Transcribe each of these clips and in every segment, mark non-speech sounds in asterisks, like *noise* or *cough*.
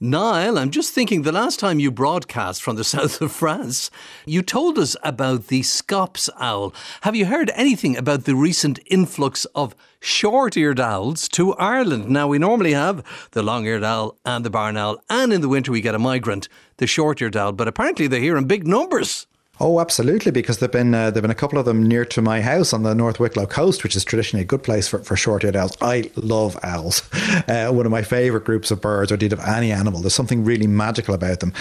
Niall, I'm just thinking the last time you broadcast from the *laughs* south of France, you told us about the Scops owl. Have you heard anything about the recent influx of short eared owls to Ireland? Now, we normally have the long eared owl and the barn owl, and in the winter we get a migrant, the short eared owl, but apparently they're here in big numbers. Oh, absolutely, because there've been uh, there've been a couple of them near to my house on the North Wicklow coast, which is traditionally a good place for, for short-eared owls. I love owls, *laughs* uh, one of my favourite groups of birds, or indeed of any animal. There's something really magical about them,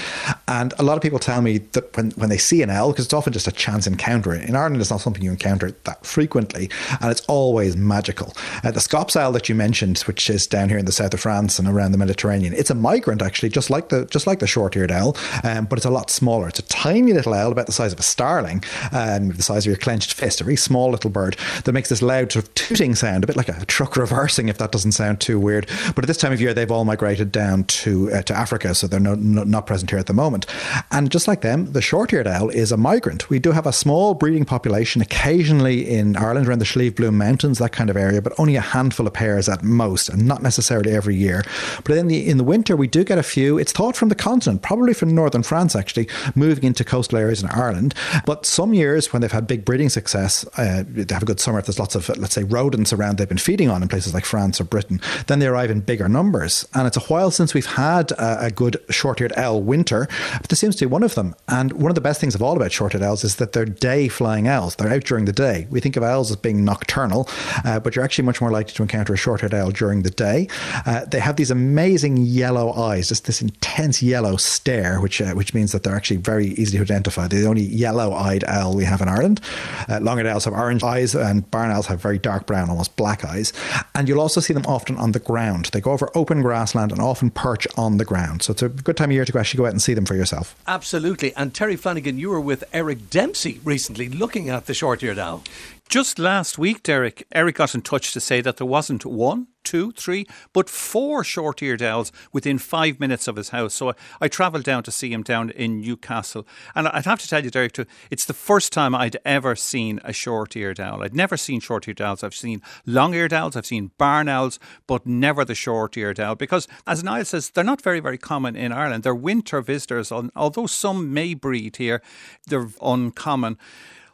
and a lot of people tell me that when, when they see an owl, because it's often just a chance encounter. In Ireland, it's not something you encounter that frequently, and it's always magical. Uh, the Scops owl that you mentioned, which is down here in the south of France and around the Mediterranean, it's a migrant actually, just like the just like the short-eared owl, um, but it's a lot smaller. It's a tiny little owl about the size size of a starling, um, the size of your clenched fist, a very small little bird that makes this loud sort of tooting sound, a bit like a truck reversing, if that doesn't sound too weird. But at this time of year, they've all migrated down to uh, to Africa, so they're no, no, not present here at the moment. And just like them, the short-eared owl is a migrant. We do have a small breeding population occasionally in Ireland around the Slieve Bloom Mountains, that kind of area, but only a handful of pairs at most, and not necessarily every year. But in the in the winter, we do get a few. It's thought from the continent, probably from northern France, actually, moving into coastal areas in Ireland Ireland. But some years when they've had big breeding success, uh, they have a good summer. If there's lots of, let's say, rodents around they've been feeding on in places like France or Britain, then they arrive in bigger numbers. And it's a while since we've had a, a good short-eared owl winter, but this seems to be one of them. And one of the best things of all about short-eared owls is that they're day flying owls. They're out during the day. We think of owls as being nocturnal, uh, but you're actually much more likely to encounter a short-eared owl during the day. Uh, they have these amazing yellow eyes, just this intense yellow stare, which uh, which means that they're actually very easy to identify. They're the only yellow eyed owl we have in Ireland. Uh, long eared owls have orange eyes, and barn owls have very dark brown, almost black eyes. And you'll also see them often on the ground. They go over open grassland and often perch on the ground. So it's a good time of year to actually go out and see them for yourself. Absolutely. And Terry Flanagan, you were with Eric Dempsey recently looking at the short eared owl. Just last week, Derek, Eric got in touch to say that there wasn't one, two, three, but four short eared owls within five minutes of his house. So I, I travelled down to see him down in Newcastle. And I'd have to tell you, Derek, too, it's the first time I'd ever seen a short eared owl. I'd never seen short eared owls. I've seen long eared owls, I've seen barn owls, but never the short eared owl. Because, as Niall says, they're not very, very common in Ireland. They're winter visitors. Although some may breed here, they're uncommon.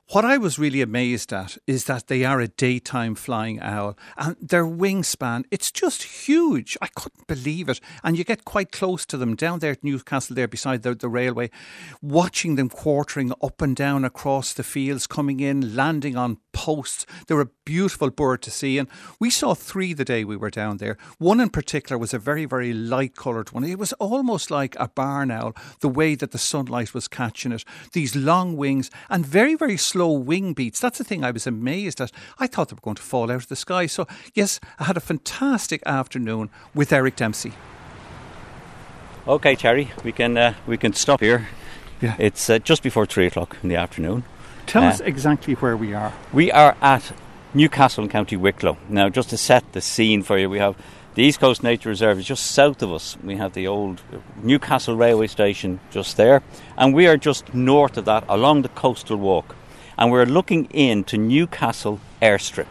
What I was really amazed at is that they are a daytime flying owl and their wingspan, it's just huge. I couldn't believe it. And you get quite close to them down there at Newcastle, there beside the, the railway, watching them quartering up and down across the fields, coming in, landing on posts. They're a beautiful bird to see. And we saw three the day we were down there. One in particular was a very, very light coloured one. It was almost like a barn owl, the way that the sunlight was catching it. These long wings and very, very slow wing beats. That's the thing I was amazed at. I thought they were going to fall out of the sky. So, yes, I had a fantastic afternoon with Eric Dempsey. Okay, Terry, we can uh, we can stop here. Yeah. It's uh, just before three o'clock in the afternoon. Tell Uh, us exactly where we are. We are at Newcastle in County Wicklow. Now, just to set the scene for you, we have the East Coast Nature Reserve is just south of us. We have the old Newcastle railway station just there, and we are just north of that along the coastal walk. And we're looking into Newcastle Airstrip.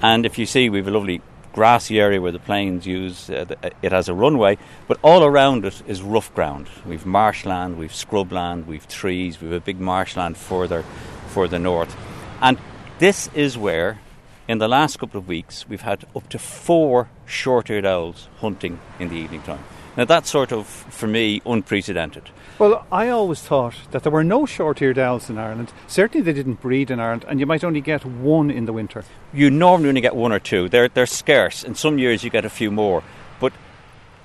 And if you see, we have a lovely grassy area where the planes use uh, the, it as a runway, but all around it is rough ground. We've marshland, we've scrubland, we've trees, we've a big marshland further further north. And this is where in the last couple of weeks we've had up to four short-eared owls hunting in the evening time. Now that's sort of for me unprecedented. Well, I always thought that there were no short eared owls in Ireland. Certainly, they didn't breed in Ireland, and you might only get one in the winter. you normally only get one or two. They're they're scarce. In some years you get a few more. But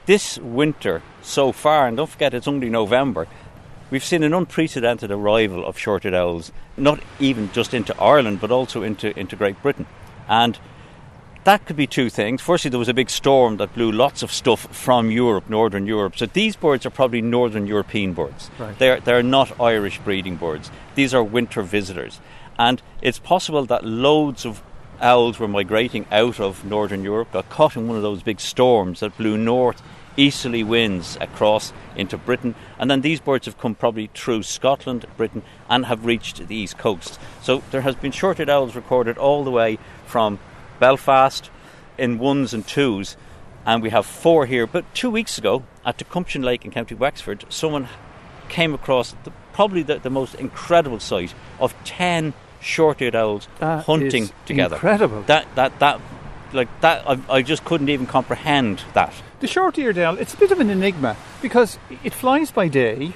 this winter so far, and don't forget it's only November, we've seen an unprecedented arrival of short-eared owls, not even just into Ireland, but also into, into Great Britain. And that could be two things. Firstly, there was a big storm that blew lots of stuff from Europe, Northern Europe. So these birds are probably Northern European birds. Right. They're, they're not Irish breeding birds. These are winter visitors. And it's possible that loads of owls were migrating out of Northern Europe, got caught in one of those big storms that blew north easterly winds across into Britain, and then these birds have come probably through Scotland, Britain, and have reached the east coast. So there has been short-eared owls recorded all the way from Belfast in ones and twos and we have four here. But two weeks ago at Tacumshin Lake in County Wexford, someone came across the, probably the, the most incredible sight of 10 short-eared owls That hunting together. incredible. That, that, that, like that, I, I just couldn't even comprehend that. The short-eared owl, it's a bit of an enigma because it flies by day.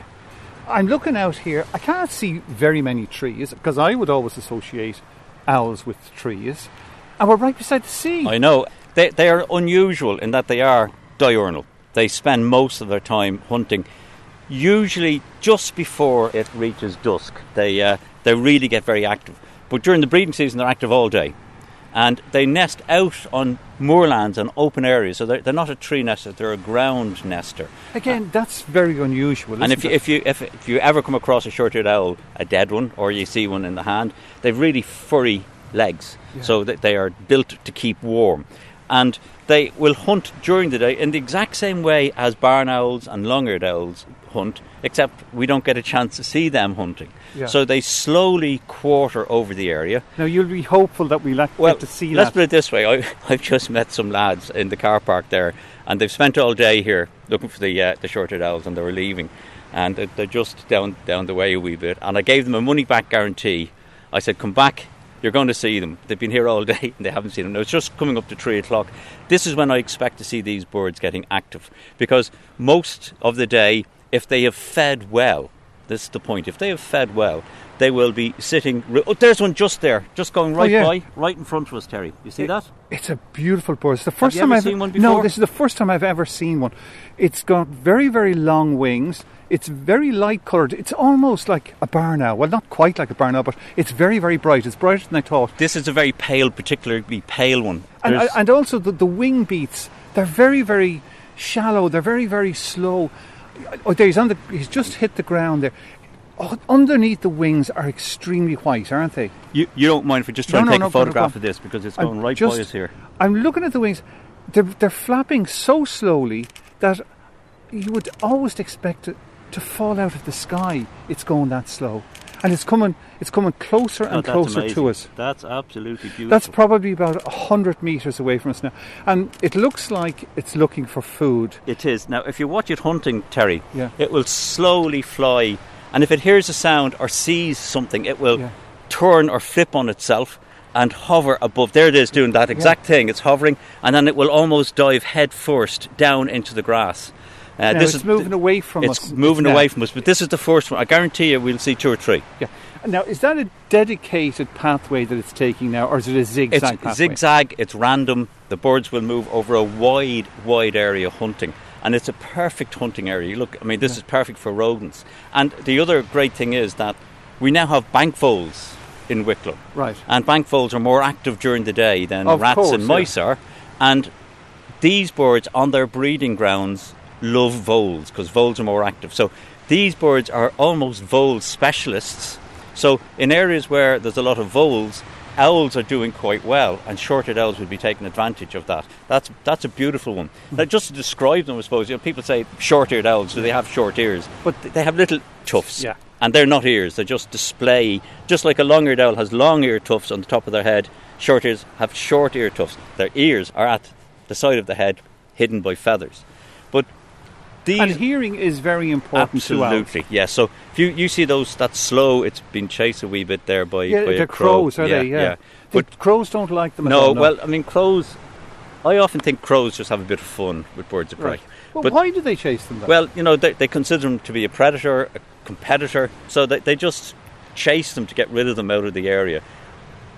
I'm looking out here. I can't see very many trees because I would always associate owls with trees. And we're right beside the sea. I know. They, they are unusual in that they are diurnal. They spend most of their time hunting, usually just before it reaches dusk. They, uh, they really get very active. But during the breeding season, they're active all day. And they nest out on moorlands and open areas. So they're, they're not a tree nester, they're a ground nester. Again, that's very unusual. And if you, if, you if, if you ever come across a short-eared owl, a dead one, or you see one in the hand, they've really furry legs, so that they are built to keep warm, and they will hunt during the day in the exact same way as barn owls and long-eared owls hunt, except we don't get a chance to see them hunting. Yeah. So they slowly quarter over the area. now you'll be hopeful that we'll Well, get to see let's that. put it this way: I, *laughs* I've just met some lads in the car park there, and they've spent all day here looking for the uh, the short-eared owls, and they were leaving, and they- they're just down down the way a wee bit. And I gave them a money-back guarantee. I said, "Come back." You're going to see them. They've been here all day *laughs* and they haven't seen them. Now it's just coming up to three o'clock. This is when I expect to see these birds getting active because most of the day, if they have fed well, this is the point. If they have fed well, they will be sitting. Re- oh, there's one just there, just going oh, right yeah. by, right in front of us, Terry. You see that? It's a beautiful bird. It's the first time ever I've seen one No, this is the first time I've ever seen one. It's got very, very long wings. It's very light coloured. It's almost like a barn owl. Well, not quite like a barn owl, but it's very, very bright. It's brighter than I thought. This is a very pale, particularly pale one. And, There's- and also the, the wing beats, they're very, very shallow. They're very, very slow. Oh, there he's on the. He's just hit the ground there. Oh, underneath the wings are extremely white, aren't they? you, you don't mind if we just try No, and no, take no, a photograph of this because it's I'm going right just- by us here. I'm looking at the wings. They're, they're flapping so slowly that you would always expect it to fall out of the sky. It's going that slow, and it's coming. It's coming closer Oh, and that's closer amazing. to us. That's absolutely beautiful. That's probably about hundred meters away from us now, and it looks like it's looking for food. It is. Now, if you watch it hunting, Terry, Yeah. it will slowly fly, and if it hears a sound or sees something, it will Yeah. turn or flip on itself and hover above. There it is doing that exact thing. It's hovering, and then it will almost dive head first down into the grass. Uh, Now, it's moving away from it's us. moving It's away from us, but this is the first one. I guarantee you, we'll see two or three. Yeah. Now, is that a dedicated pathway that it's taking now, or is it a zigzag path? It's pathway? zigzag, it's random. The birds will move over a wide, wide area hunting. And it's a perfect hunting area. You look, I mean, this is perfect for rodents. And the other great thing is that we now have bank voles in Wicklow. Right. And bank voles are more active during the day than Of rats course, and mice are. And these birds, on their breeding grounds, love voles because voles are more active. So these birds are almost vole specialists. So in areas where there's a lot of voles, owls are doing quite well, and short-eared owls would be taking advantage of that. That's that's a beautiful one. Hmm. Now, just to describe them, I suppose you know, people say short-eared owls. Do they have short ears? But they have little tufts. Yeah. And they're not ears, they just display, just like a long eared owl has long ear tufts on the top of their head, short ears have short ear tufts. Their ears are at the side of the head, hidden by feathers. These. And hearing is very important. Absolutely, yeah. So if you, you see those, that's slow, it's been chased a wee bit there by, Yeah, by a they're crow. crows, are yeah, they? Yeah. The But crows don't like them. At no, all, well, I mean, crows, I often think crows just have a bit of fun with birds of prey. right. Well, but- why do they chase them? Then? Well, you know, they, they consider them to be a predator, a competitor, so they, they just chase them to get rid of them out of the area.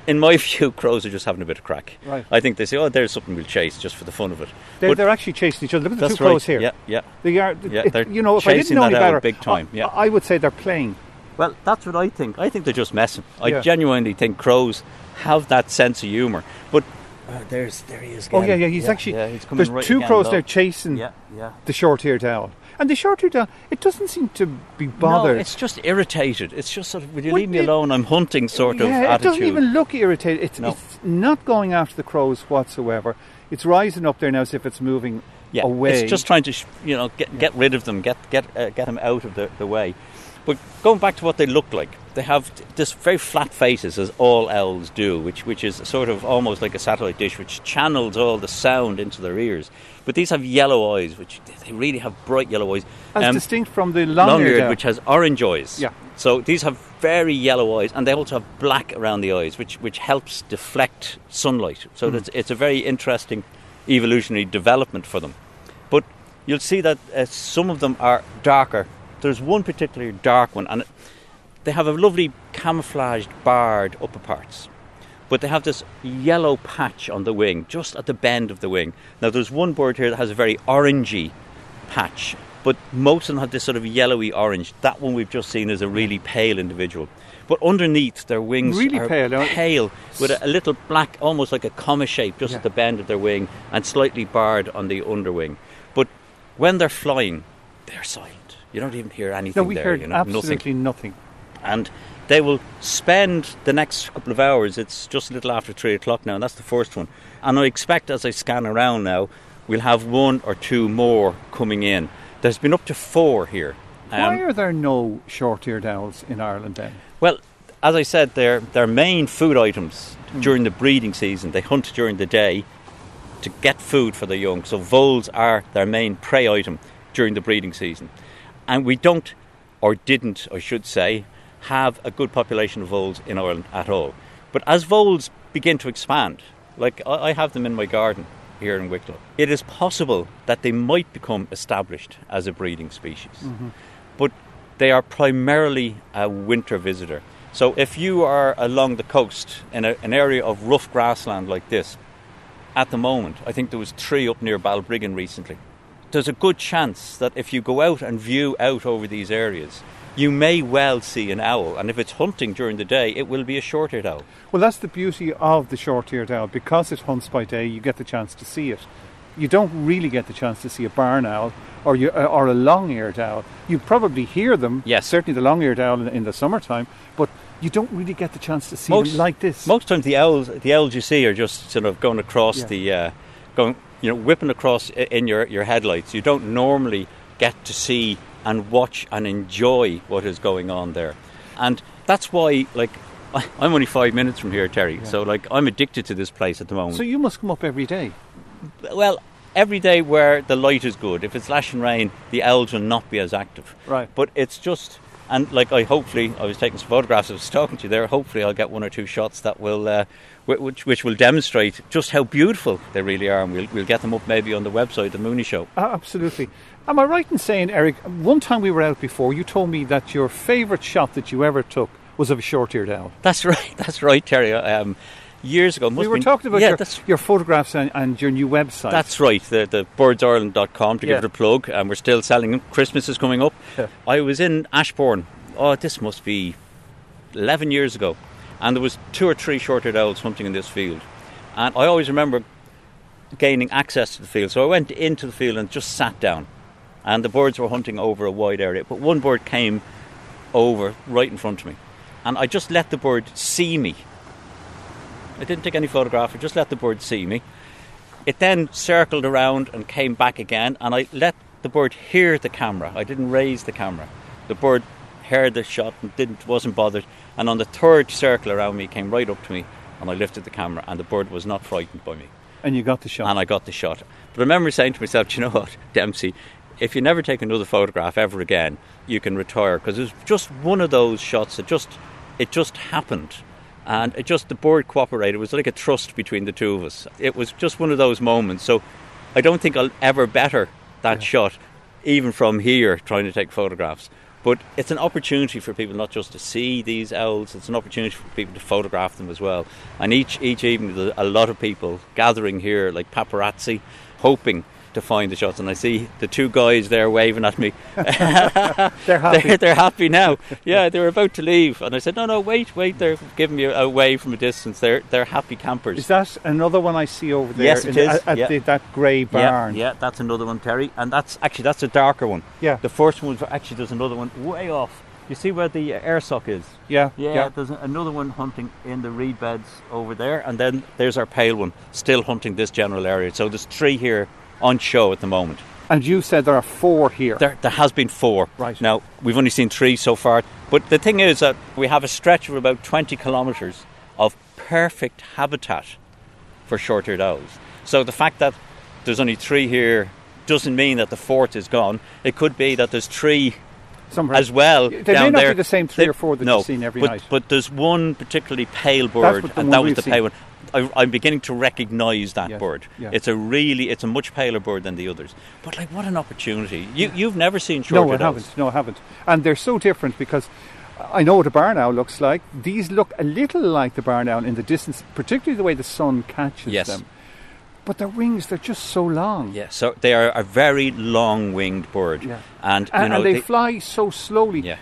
In my *laughs* view, crows are just having a bit of crack. Right. I think they say, oh, there's something we'll chase just for the fun of it. they're, but they're actually chasing each other. Look at the that's two crows right. here. Yeah, yeah. They are. Yeah, it- they're *laughs* you know, if I didn't chasing know any that owl better, big time, I, yeah. I would say they're playing. Well, that's what I think. I think they're just messing. I Yeah. genuinely think crows have that sense of humour. But uh, there's there he is. Oh yeah, yeah. He's actually. yeah, he's coming there's right two again, crows low. there chasing Yeah, yeah. the short-eared owl, and the short-eared owl. It doesn't seem to be bothered. No, it's just irritated. It's just sort of, will you leave me it- alone? I'm hunting sort of yeah, it attitude. doesn't even look irritated. It's, No. it's not going after the crows whatsoever. It's rising up there now as if it's moving yeah, away. It's just trying to, you know, get get rid of them, get get uh, get them out of the, the way. But going back to what they look like, they have this very flat faces, as all owls do, which which is sort of almost like a satellite dish, which channels all the sound into their ears. But these have yellow eyes, which they really have bright yellow eyes. As Um, distinct from the long-eared long-eared, which has orange eyes. Yeah. So these have very yellow eyes, and they also have black around the eyes, which which helps deflect sunlight. So that's, it's a very interesting evolutionary development for them. But you'll see that uh, some of them are darker. There's one particularly dark one, and they have a lovely camouflaged barred upper parts. But they have this yellow patch on the wing, just at the bend of the wing. Now, there's one bird here that has a very orangey patch, but most of them have this sort of yellowy orange. That one we've just seen is a really pale individual. But underneath, their wings Really are pale, pale with a, a little black, almost like a comma shape, just Yeah. at the bend of their wing, and slightly barred on the underwing. But when they're flying, they're silent. You don't even hear anything no, we there. heard you know, nothing absolutely nothing. And they will spend the next couple of hours. It's just a little after three o'clock now, and that's the first one. And I expect as I scan around now, we'll have one or two more coming in. There's been up to four here. Um, Why are there no short-eared owls in Ireland then? well, as I said, they're, they're main food items during the breeding season. They hunt during the day to get food for their young. So voles are their main prey item during the breeding season. And we don't, or didn't, I should say, have a good population of voles in Ireland at all. But as voles begin to expand, like I have them in my garden here in Wicklow, it is possible that they might become established as a breeding species. Mm-hmm. But they are primarily a winter visitor. So if you are along the coast in a, an area of rough grassland like this, at the moment, I think there was three up near Balbriggan recently. There's a good chance that if you go out and view out over these areas, you may well see an owl. And if it's hunting during the day, it will be a short-eared owl. Well, that's the beauty of the short-eared owl. Because it hunts by day, you get the chance to see it. You don't really get the chance to see a barn owl or you, uh, or a long-eared owl. You probably hear them. Yes. certainly the long-eared owl in, in the summertime, but you don't really get the chance to see them like this. Most times, the owls, the owls you see are just sort of going across Yeah. the, uh, going, you know, whipping across in your, your headlights. You don't normally get to see and watch and enjoy what is going on there, and that's why, like, I'm only five minutes from here, Terry. So, like, I'm addicted to this place at the moment. so you must come up every day. Well, every day where the light is good. If it's lashing rain, the owls will not be as active. Right. But it's just, and like I hopefully, I was taking some photographs. I was *laughs* talking to you there. Hopefully, I'll get one or two shots that will, uh, which which will demonstrate just how beautiful they really are, and we'll we'll get them up maybe on the website, the Mooney Show. Absolutely. Am I right in saying, Eric, one time we were out before, you told me that your favourite shot that you ever took was of a short-eared owl. That's *laughs* right. That's right, Terry. Um, years ago, must we were been- talking about yeah, your, your photographs and, and your new website. That's right, the, the birdsireland.com to Yeah. give it a plug, and we're still selling them. Christmas is coming up. Yeah. I was in Ashbourne, oh, this must be 11 years ago, and there was two or three short-eared owls hunting in this field. And I always remember gaining access to the field, so I went into the field and just sat down. And the birds were hunting over a wide area, but one bird came over right in front of me, and I just let the bird see me. I didn't take any photograph, I just let the bird see me. It then circled around and came back again, and I let the bird hear the camera. I didn't raise the camera. The bird heard the shot and didn't wasn't bothered. And on the third circle around me, it came right up to me, and I lifted the camera, and the bird was not frightened by me, and you got the shot. and I got the shot. But I remember saying to myself, "Do you know what, Dempsey? If you never take another photograph ever again, you can retire because it was just one of those shots that just it just happened." And it just the bird cooperated. It was like a trust between the two of us. It was just one of those moments. So I don't think I'll ever better that shot, even from here trying to take photographs. But it's an opportunity for people not just to see these owls; it's an opportunity for people to photograph them as well. And each each evening, there's a lot of people gathering here, like paparazzi, hoping to find the shots. And I see the two guys there waving at me. *laughs* *laughs* They're happy. They're, they're happy now. Yeah, they were about to leave, and I said, "No, no, wait, wait. They're giving me a wave from a distance. They're they're happy campers." Is that another one I see over there? Yes, it in is, At, yeah. the, that grey barn. Yeah, yeah, that's another one, Terry, and that's actually that's a darker one. Yeah. The first one actually there's another one way off. You see where the air sock is? Yeah. Yeah, there's another one hunting in the reed beds over there, and then there's our pale one still hunting this general area. So there's three here on show at the moment. And you said there are four here. There, there has been four. Right. Now, we've only seen three so far. But the thing is that we have a stretch of about 20 kilometres of perfect habitat for short eared owls. So the fact that there's only three here doesn't mean that the fourth is gone. It could be that there's three Somewhere. as well They down may not there. be the same three They- or four that no, you've seen every but, night. But there's one particularly pale bird, the and that was the pale one. I, I'm beginning to recognise that Yes, bird. yeah. It's a really, it's a much paler bird than the others. But like, what an opportunity! You, you've never seen no, short I haven't. No, I haven't. And they're so different because I know what a barn owl looks like. These look a little like the barn owl in the distance, particularly the way the sun catches Yes. them. But their wings, they're just so long. Yeah, so they are a very long-winged bird, Yeah. and you And, know and they, they- fly so slowly. Yeah.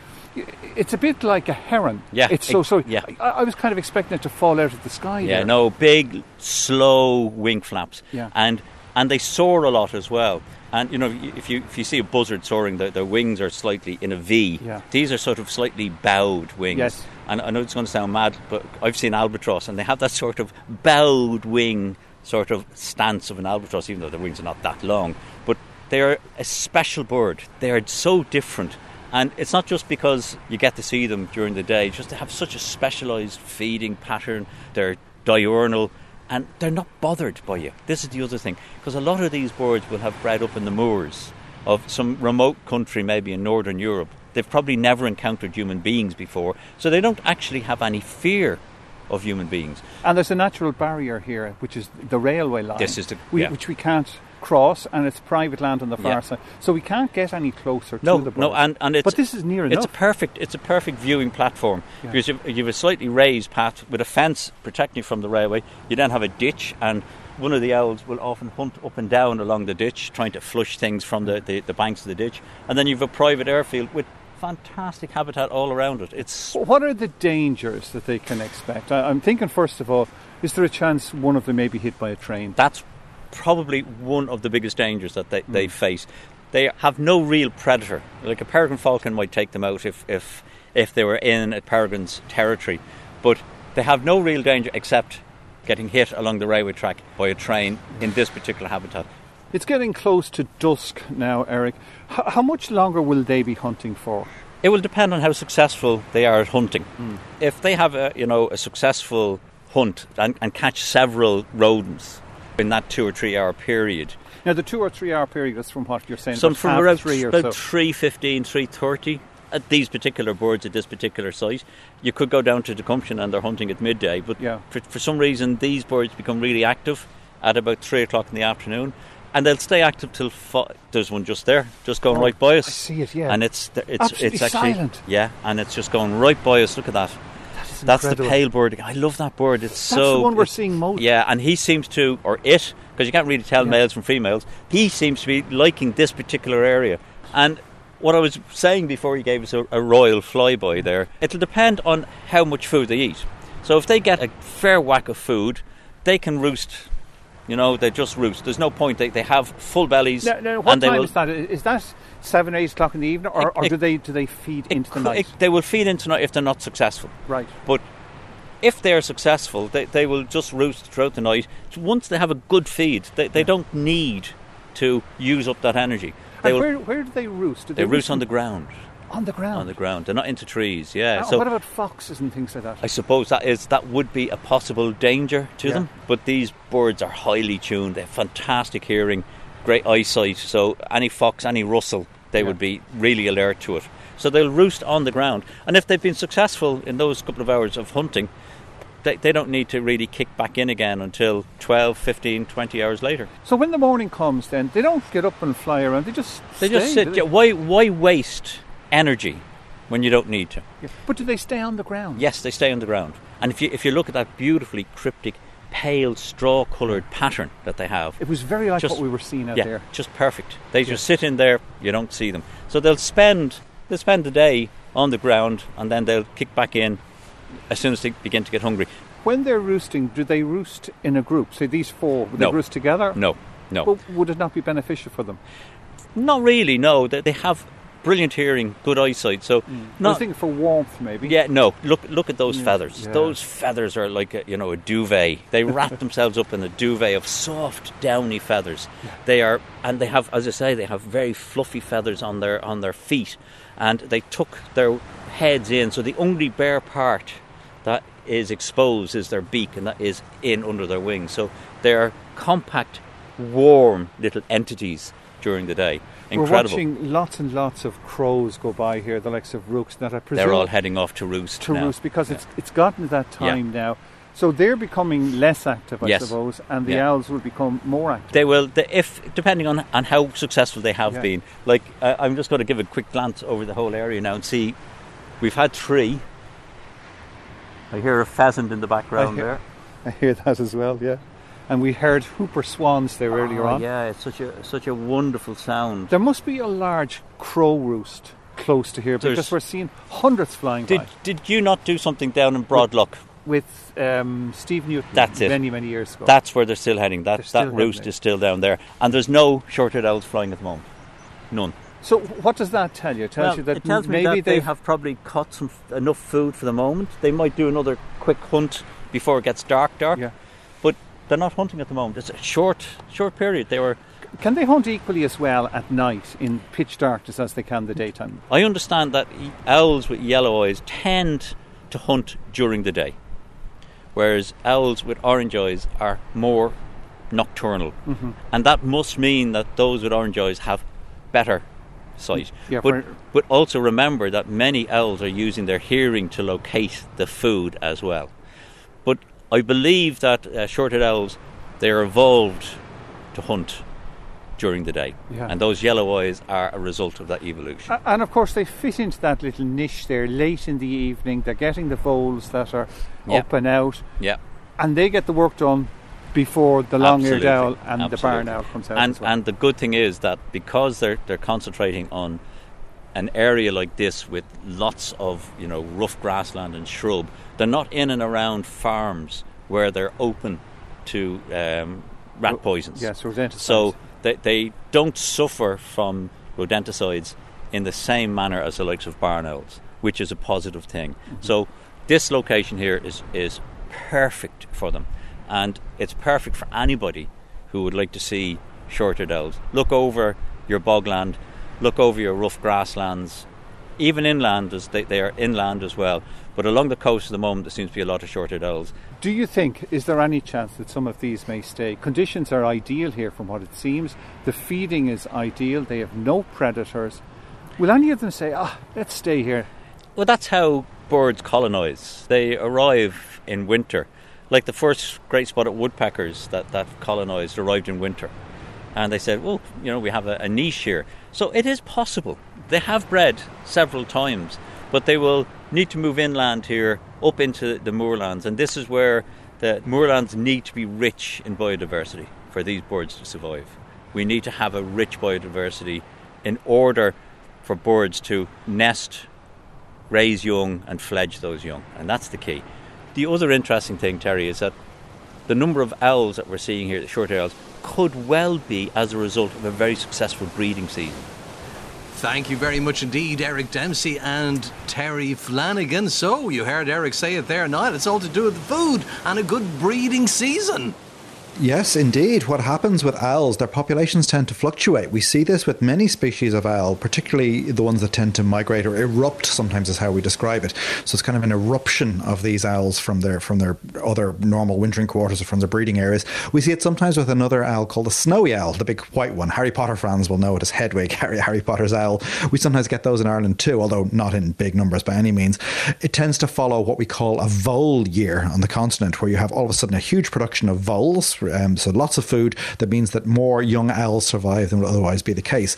It's a bit like a heron. Yeah, It's so so. yeah. I, I was kind of expecting it to fall out of the sky. Yeah, there. no, big, slow wing flaps. Yeah. And and they soar a lot as well. And you know, if you if you see a buzzard soaring, their, their wings are slightly in a V. Yeah. These are sort of slightly bowed wings. Yes. And I know it's going to sound mad, but I've seen albatross, and they have that sort of bowed wing sort of stance of an albatross, even though their wings are not that long. But they are a special bird. They are so different. And it's not just because you get to see them during the day, just they have such a specialised feeding pattern. They're diurnal and they're not bothered by you. This is the other thing. Because a lot of these birds will have bred up in the moors of some remote country, maybe in Northern Europe. They've probably never encountered human beings before, so they don't actually have any fear of human beings. And there's a natural barrier here, which is the railway line. This is the- we, yeah. which we can't cross, and it's private land on the far Yeah. side, so we can't get any closer No, to the no, and, and it's but this is near enough. It's a perfect. It's a perfect viewing platform Yeah. because you've, a slightly raised path with a fence protecting you from the railway. You then have a ditch, and one of the owls will often hunt up and down along the ditch, trying to flush things from the, the, the banks of the ditch. And then you've a private airfield with fantastic habitat all around it. It's What are the dangers that they can expect? I, I'm thinking, first of all, is there a chance one of them may be hit by a train? that's probably one of the biggest dangers that they, Hmm. they face. They have no real predator. Like a peregrine falcon might take them out if, if, if they were in a peregrine's territory, but they have no real danger except getting hit along the railway track by a train in this particular habitat. It's getting close to dusk now, Eric. H- how much longer will they be hunting for? It will depend on how successful they are at hunting. Hmm. If they have a you know a successful hunt and, and catch several rodents in that two or three hour period, Now, the two or three hour period is from what you're saying. Some from around three or about so. 315, 330 at these particular birds at this particular site. You could go down to Tacumshin and they're hunting at midday, but Yeah. for, for some reason these birds become really active at about 3 o'clock in the afternoon. And they'll stay active till fi- there's one just there, just going Oh, right by us. I see it, yeah. And it's it's Absolutely it's actually silent. yeah, and it's just going right by us. Look at that. That's the pale bird. I love that bird. It's That's so the one we're seeing most. Yeah, and he seems to, or it, because you can't really tell Yeah. males from females. He seems to be liking this particular area. And what I was saying before he gave us a, a royal flyby there, it'll depend on how much food they eat. So if they get a fair whack of food, they can roost. You know, they just roost. There's no point. They, they have full bellies. What and they time will, is that? Is that seven, eight o'clock in the evening, or, It- or do they do they feed into the night? it- they will feed into night if they're not successful. right. But if they're successful, they, they will just roost throughout the night. Once they have a good feed, they, they don't need to use up that energy. They, And will, where, where do they roost? Do they roost on the ground. on the ground. On the ground. They're not into trees. Yeah. Uh, so what about foxes and things like that? I suppose that is that would be a possible danger to Yeah. them. But these birds are highly tuned. They have fantastic hearing, great eyesight. So any fox, any rustle, they Yeah. would be really alert to it. So they'll roost on the ground. And if they've been successful in those couple of hours of hunting, they, they don't need to really kick back in again until 12, 15, 20 hours later. so when the morning comes, then they don't get up and fly around. They just They just sit. Yeah, why, why waste energy when you don't need to? Yeah. But do they stay on the ground? Yes, they stay on the ground. And if you if you look at that beautifully cryptic, pale straw coloured pattern that they have, It was very like Just- what we were seeing out yeah, there. just perfect. They just sit in there. You don't see them. So they'll spend they'll spend the day on the ground, and then they'll kick back in as soon as they begin to get hungry. When they're roosting, do they roost in a group? Say these four, would No. they roost together? No, no, But would it not be beneficial for them? not really. No, they, they have brilliant hearing, good eyesight. So, mm. I was not thinking for warmth, maybe. yeah, no. Look, look at those feathers. yeah. Those feathers are like a, you know a duvet. They wrap *laughs* themselves up in a duvet of soft, downy feathers. They are, and they have, as I say, they have very fluffy feathers on their on their feet, and they tuck their heads in. So the only bare part that is exposed is their beak, and that is in under their wings. So they are compact, warm little entities during the day. Incredible. We're watching lots and lots of crows go by here, the likes of rooks that I presume They're all heading off to roost to now. roost because it's it's gotten to that time now. So they're becoming less active, I Yes. suppose, and the Yeah. owls will become more active. They will, they, if depending on, on how successful they have Yeah. been. Like uh, I'm just going to give a quick glance over the whole area now and see. We've had three. I hear a pheasant in the background hear- there. *laughs* I hear that as well, yeah. And we heard whooper swans there earlier Oh, on. Yeah, it's such a such a wonderful sound. There must be a large crow roost close to here because There's- we're seeing hundreds flying Did by did you not do something down in Broad Lough? with um, Steve Newton That's it. many, many years ago. That's where they're still heading. That They're still that roost there. is still down there, and there's no short-eared owls flying at the moment. None. so what does that tell you? It tells Well, you that it tells me maybe that they they've have probably caught some enough food for the moment. They might do another quick hunt before it gets dark, dark. Yeah. They're not hunting at the moment. It's a short, short period. They were. Can they hunt equally as well at night in pitch darkness as they can the daytime? I understand that owls with yellow eyes tend to hunt during the day, whereas owls with orange eyes are more nocturnal, Mm-hmm. and that must mean that those with orange eyes have better sight. Yeah, but but also remember that many owls are using their hearing to locate the food as well. I believe that uh, short-eared owls they are evolved to hunt during the day, Yeah. and those yellow eyes are a result of that evolution. A- And of course, they fit into that little niche there late in the evening. They're getting the voles that are Yeah. up and out, yeah. and they get the work done before the long-eared Absolutely. owl and the barn owl comes out. and well. and the good thing is that because they're they're concentrating on an area like this with lots of you know rough grassland and shrub, they're not in and around farms where they're open to um, rat poisons. yes, rodenticides. So they they don't suffer from rodenticides in the same manner as the likes of barn owls, which is a positive thing. Mm-hmm. So this location here is is perfect for them, and it's perfect for anybody who would like to see short-eared owls. Look over your bogland, look over your rough grasslands, even inland as they, they are inland as well. But along the coast at the moment, there seems to be a lot of short-eared owls. Do you think, is there any chance that some of these may stay? Conditions are ideal here from what it seems. The feeding is ideal. They have no predators. Will any of them say, ah, let's stay here? Well, that's how birds colonise. They arrive in winter. Like the first great spotted woodpeckers that, that colonised arrived in winter. And they said, well, you know, we have a, a niche here. So it is possible. They have bred several times, but they will need to move inland here, up into the moorlands. And this is where the moorlands need to be rich in biodiversity for these birds to survive. We need to have a rich biodiversity in order for birds to nest raise young and fledge those young, and that's the key. The other interesting thing, Terry, is that the number of owls that we're seeing here, the short owls, could well be as a result of a very successful breeding season. Thank you very much indeed, Eric Dempsey and Terry Flanagan. So, you heard Eric say it there now. It's all to do with the food and a good breeding season. Yes, indeed. What happens with owls, their populations tend to fluctuate. We see this with many species of owl, particularly the ones that tend to migrate or erupt, sometimes is how we describe it. So it's kind of an eruption of these owls from their from their other normal wintering quarters or from their breeding areas. We see it sometimes with another owl called the snowy owl, the big white one. Harry Potter fans will know it as Hedwig, *laughs* Harry, Harry Potter's owl. We sometimes get those in Ireland too, although not in big numbers by any means. It tends to follow what we call a vole year on the continent, where you have all of a sudden a huge production of voles, um, so lots of food. That means that more young owls survive than would otherwise be the case.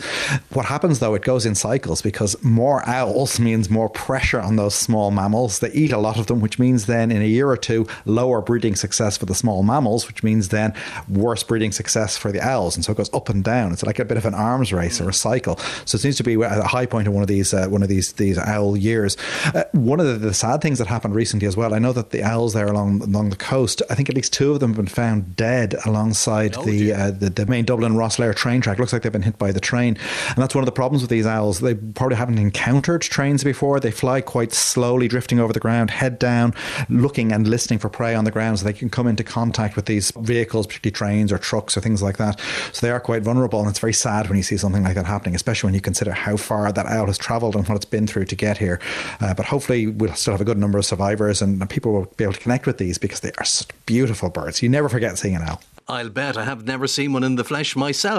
What happens though, it goes in cycles because more owls *laughs* means more pressure on those small mammals. They eat a lot of them, which means then in a year or two, lower breeding success for the small mammals, which means then worse breeding success for the owls. And so it goes up and down. It's like a bit of an arms race or a cycle. So it seems to be at a high point in one of these uh, one of these these owl years. Uh, one of the, the sad things that happened recently as well. I know that the owls there along along the coast. I think at least two of them have been found dead dead alongside Oh, the, uh, the the main Dublin Rosslare train track. Looks like they've been hit by the train, and that's one of the problems with these owls. They probably haven't encountered trains before. They fly quite slowly, drifting over the ground, head down, looking and listening for prey on the ground, so they can come into contact with these vehicles, particularly trains or trucks or things like that. So they are quite vulnerable, and it's very sad when you see something like that happening, especially when you consider how far that owl has travelled and what it's been through to get here. Uh, but hopefully, we'll still have a good number of survivors, and people will be able to connect with these because they are such beautiful birds. You never forget seeing an owl. I'll bet I have never seen one in the flesh myself.